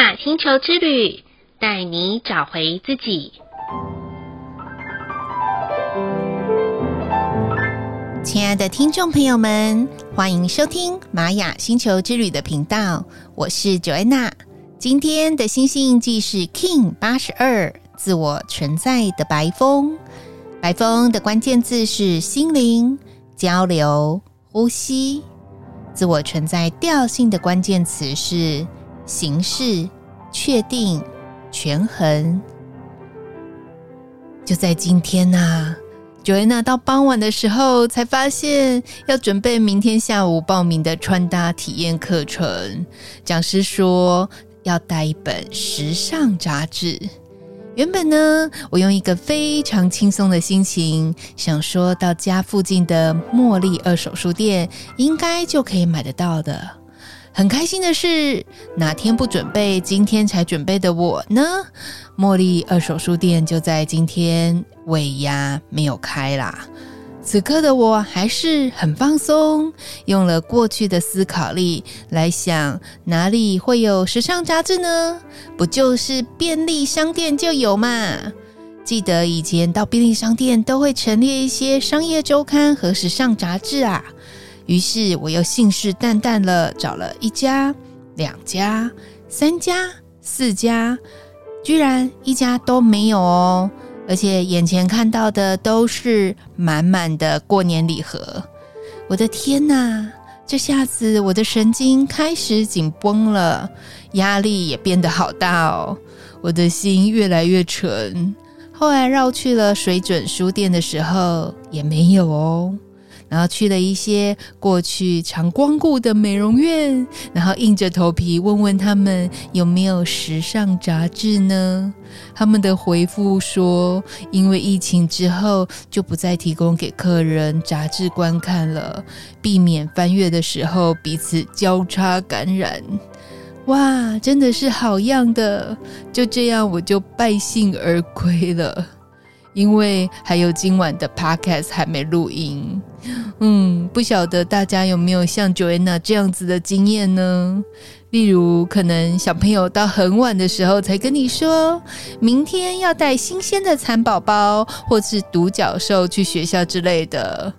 雅星球之旅，带你找回自己。亲爱的听众朋友们，欢迎收听玛雅星球之旅的频道，我是 Joanna。今天的星星印记是 King 八十二，自我存在的白风。白风的关键字是心灵、交流、呼吸。自我存在调性的关键词是形式、确定、权衡。就在今天呐、啊，Joanna 到傍晚的时候才发现要准备明天下午报名的穿搭体验课程。讲师说要带一本时尚杂志。原本呢，我用一个非常轻松的心情，想说到家附近的茉莉二手书店，应该就可以买得到的。很开心的是，哪天不准备，今天才准备的我呢？茉莉二手书店就在今天尾牙没有开啦。此刻的我还是很放松，用了过去的思考力来想，哪里会有时尚杂志呢？不就是便利商店就有嘛？记得以前到便利商店都会陈列一些商业周刊和时尚杂志啊。于是我又信誓旦旦了，找了一家、两家、三家、四家，居然一家都没有哦。而且眼前看到的都是满满的过年礼盒，我的天哪！这下子我的神经开始紧绷了，压力也变得好大哦，我的心越来越沉。后来绕去了水准书店的时候，也没有哦。然后去了一些过去常光顾的美容院，然后硬着头皮问问他们有没有时尚杂志呢？他们的回复说，因为疫情之后就不再提供给客人杂志观看了，避免翻阅的时候彼此交叉感染。哇，真的是好样的！就这样，我就败兴而归了。因为还有今晚的 podcast 还没录音，嗯，不晓得大家有没有像 Joanna 这样子的经验呢？例如，可能小朋友到很晚的时候才跟你说，明天要带新鲜的蚕宝宝或是独角兽去学校之类的。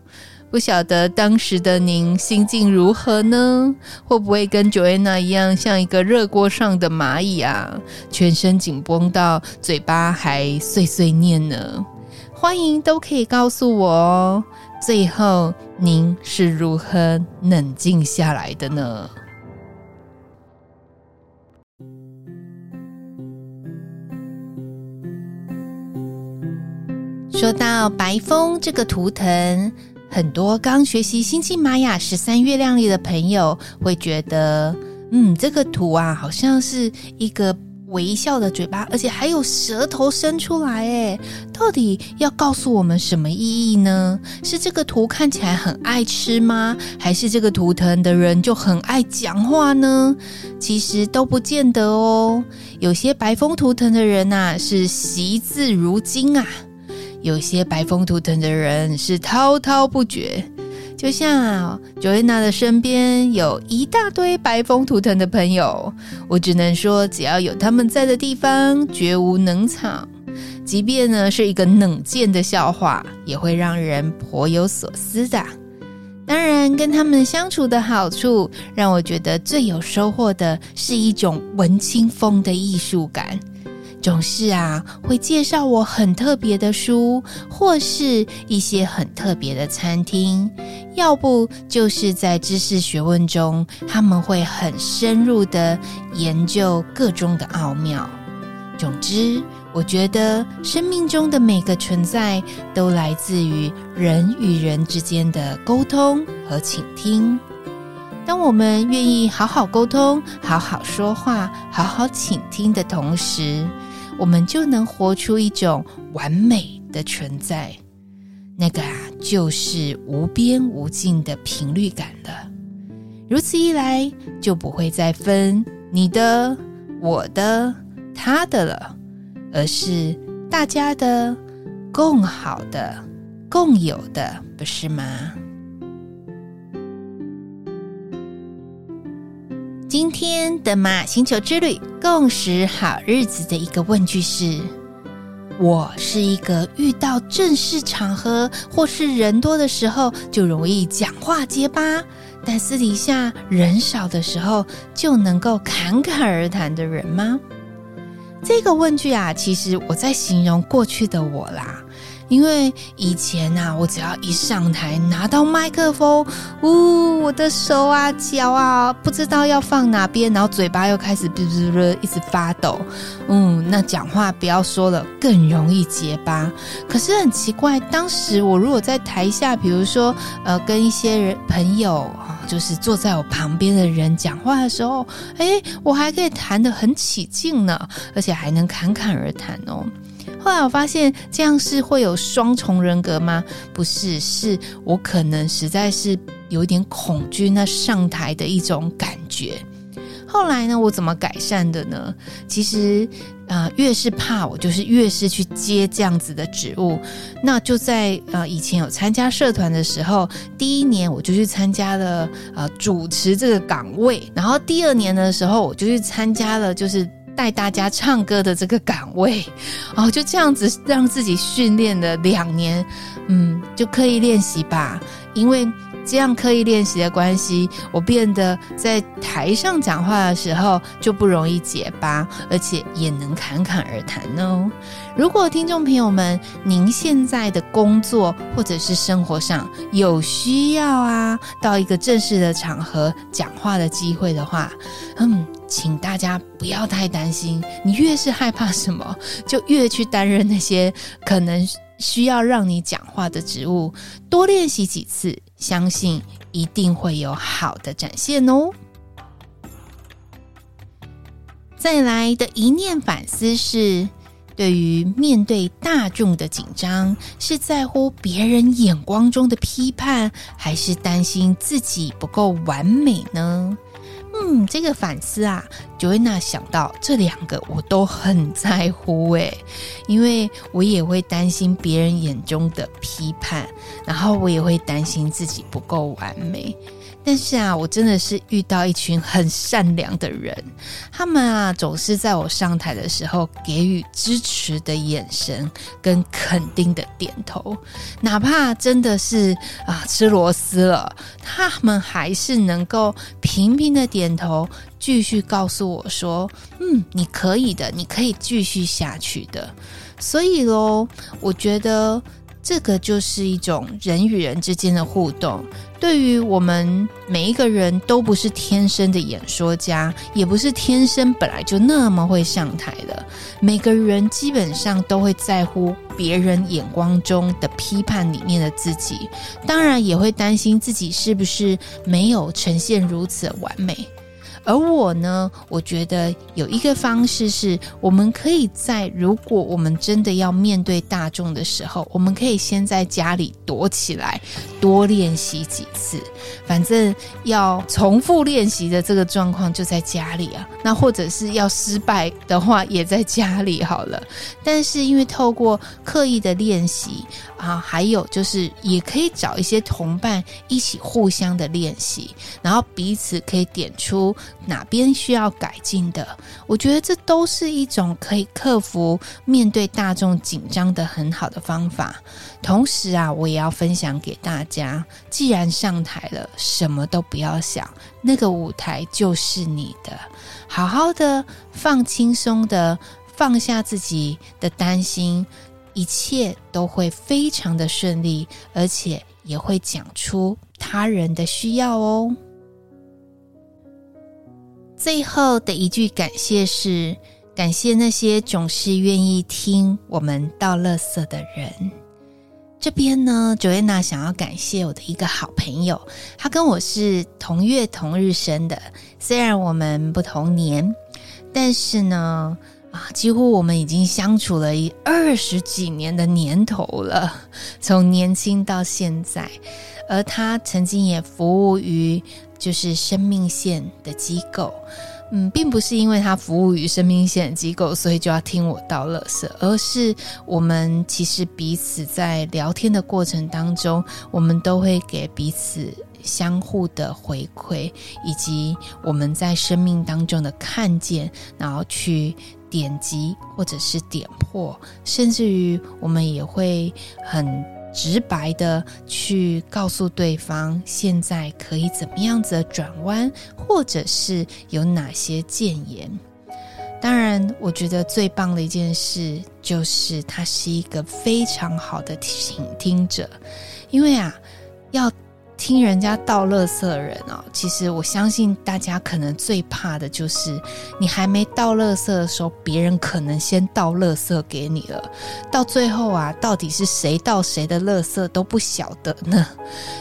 不晓得当时的您心境如何呢？会不会跟 Joanna 一样，像一个热锅上的蚂蚁啊，全身紧绷到嘴巴还碎碎念呢？欢迎都可以告诉我哦。最后，您是如何冷静下来的呢？说到白风这个图腾。很多刚学习星际玛雅十三月亮历的朋友会觉得，嗯，这个图啊，好像是一个微笑的嘴巴，而且还有舌头伸出来，诶，到底要告诉我们什么意义呢？是这个图看起来很爱吃吗？还是这个图腾的人就很爱讲话呢？其实都不见得哦。有些白风图腾的人呐，是惜字如金啊。有些白风图腾的人是滔滔不绝，就像啊，Joanna 的身边有一大堆白风图腾的朋友，我只能说，只要有他们在的地方，绝无能场。即便呢是一个冷箭的笑话，也会让人颇有所思的。当然，跟他们相处的好处，让我觉得最有收获的是一种文青风的艺术感。总是啊，会介绍我很特别的书，或是一些很特别的餐厅，要不就是在知识学问中，他们会很深入的研究个中的奥妙。总之，我觉得生命中的每个存在都来自于人与人之间的沟通和倾听。当我们愿意好好沟通、好好说话、好好倾听的同时，我们就能活出一种完美的存在，那个啊，就是无边无尽的频率感了。如此一来，就不会再分你的、我的、他的了，而是大家的、共好的、共有的，不是吗？今天的马星球之旅共识好日子的一个问句是：我是一个遇到正式场合或是人多的时候就容易讲话结巴，但私底下人少的时候就能够侃侃而谈的人吗？这个问句啊，其实我在形容过去的我啦。因为以前呐、我只要一上台拿到麦克风，呜，我的手啊、脚啊，不知道要放哪边，然后嘴巴又开始哔哔哔一直发抖，嗯，那讲话不要说了，更容易结巴。可是很奇怪，当时我如果在台下，比如说呃，跟一些人朋友啊，就是坐在我旁边的人讲话的时候，诶，我还可以谈得很起劲呢，而且还能侃侃而谈哦。后来我发现这样是会有双重人格吗？不是，是我可能实在是有点恐惧那上台的一种感觉。后来呢，我怎么改善的呢？其实，呃，越是怕我，就是越是去接这样子的职务。那就在呃以前有参加社团的时候，第一年我就去参加了呃主持这个岗位，然后第二年的时候我就去参加了就是。带大家唱歌的这个岗位，哦，就这样子让自己训练了两年，嗯，就刻意练习吧。因为这样刻意练习的关系，我变得在台上讲话的时候就不容易结巴，而且也能侃侃而谈哦。如果听众朋友们，您现在的工作或者是生活上有需要啊，到一个正式的场合讲话的机会的话，嗯。请大家不要太担心，你越是害怕什么，就越去担任那些可能需要让你讲话的职务。多练习几次，相信一定会有好的展现哦。再来的一念反思是，对于面对大众的紧张，是在乎别人眼光中的批判，还是担心自己不够完美呢？嗯，这个反思啊，Joanna 想到这两个我都很在乎诶，因为我也会担心别人眼中的批判，然后我也会担心自己不够完美。但是啊，我真的是遇到一群很善良的人，他们啊总是在我上台的时候给予支持的眼神跟肯定的点头，哪怕真的是啊吃螺丝了，他们还是能够频频的点头，继续告诉我说：“嗯，你可以的，你可以继续下去的。”所以喽，我觉得。这个就是一种人与人之间的互动。对于我们每一个人都不是天生的演说家，也不是天生本来就那么会上台的。每个人基本上都会在乎别人眼光中的批判里面的自己，当然也会担心自己是不是没有呈现如此完美。而我呢，我觉得有一个方式是，我们可以在如果我们真的要面对大众的时候，我们可以先在家里躲起来，多练习几次。反正要重复练习的这个状况就在家里啊。那或者是要失败的话，也在家里好了。但是因为透过刻意的练习啊，还有就是也可以找一些同伴一起互相的练习，然后彼此可以点出。哪边需要改进的？我觉得这都是一种可以克服面对大众紧张的很好的方法。同时啊，我也要分享给大家：既然上台了，什么都不要想，那个舞台就是你的。好好的放轻松的放下自己的担心，一切都会非常的顺利，而且也会讲出他人的需要哦。最后的一句感谢是：感谢那些总是愿意听我们倒垃圾的人。这边呢，Joanna 想要感谢我的一个好朋友，他跟我是同月同日生的，虽然我们不同年，但是呢，啊，几乎我们已经相处了一二十几年的年头了，从年轻到现在，而他曾经也服务于。就是生命线的机构，嗯，并不是因为他服务于生命线的机构，所以就要听我倒垃圾，而是我们其实彼此在聊天的过程当中，我们都会给彼此相互的回馈，以及我们在生命当中的看见，然后去点击或者是点破，甚至于我们也会很直白的去告诉对方，现在可以怎么样子的转弯，或者是有哪些建言。当然，我觉得最棒的一件事就是他是一个非常好的倾听者，因为啊，要听人家倒垃圾的人哦，其实我相信大家可能最怕的就是你还没倒垃圾的时候，别人可能先倒垃圾给你了，到最后啊，到底是谁倒谁的垃圾都不晓得呢。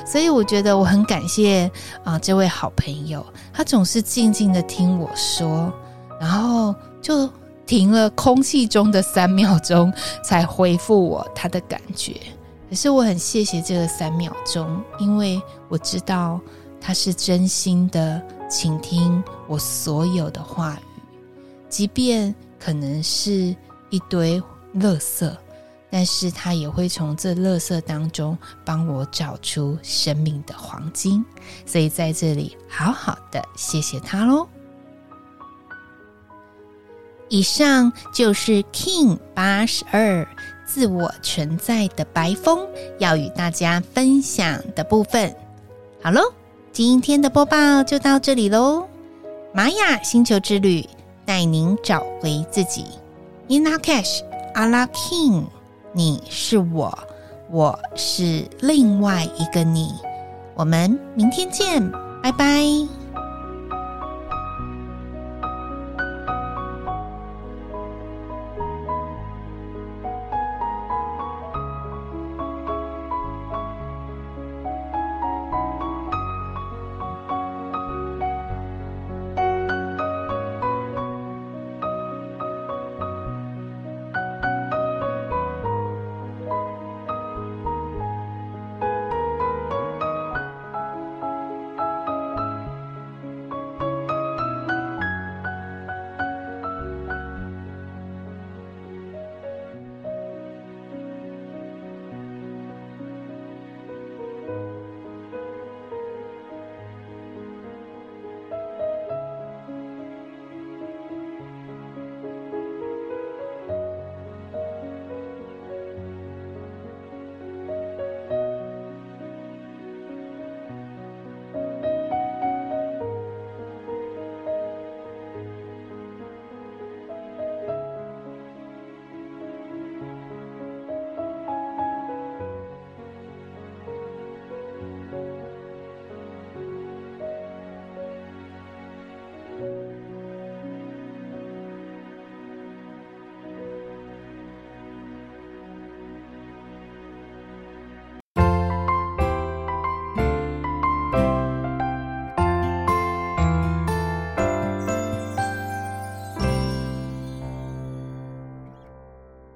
所以我觉得我很感谢啊，这位好朋友，他总是静静的听我说，然后。就停了空气中的三秒钟，才回复我他的感觉。可是我很谢谢这个三秒钟，因为我知道他是真心的倾听我所有的话语，即便可能是一堆垃圾，但是他也会从这垃圾当中帮我找出生命的黄金。所以在这里好好的谢谢他喽。以上就是 King 八十二自我存在的白风要与大家分享的部分。好喽，今天的播报就到这里喽。玛雅星球之旅带您找回自己。In Lak'ech, Ala K'in，你是我，我是另外一个你。我们明天见，拜拜。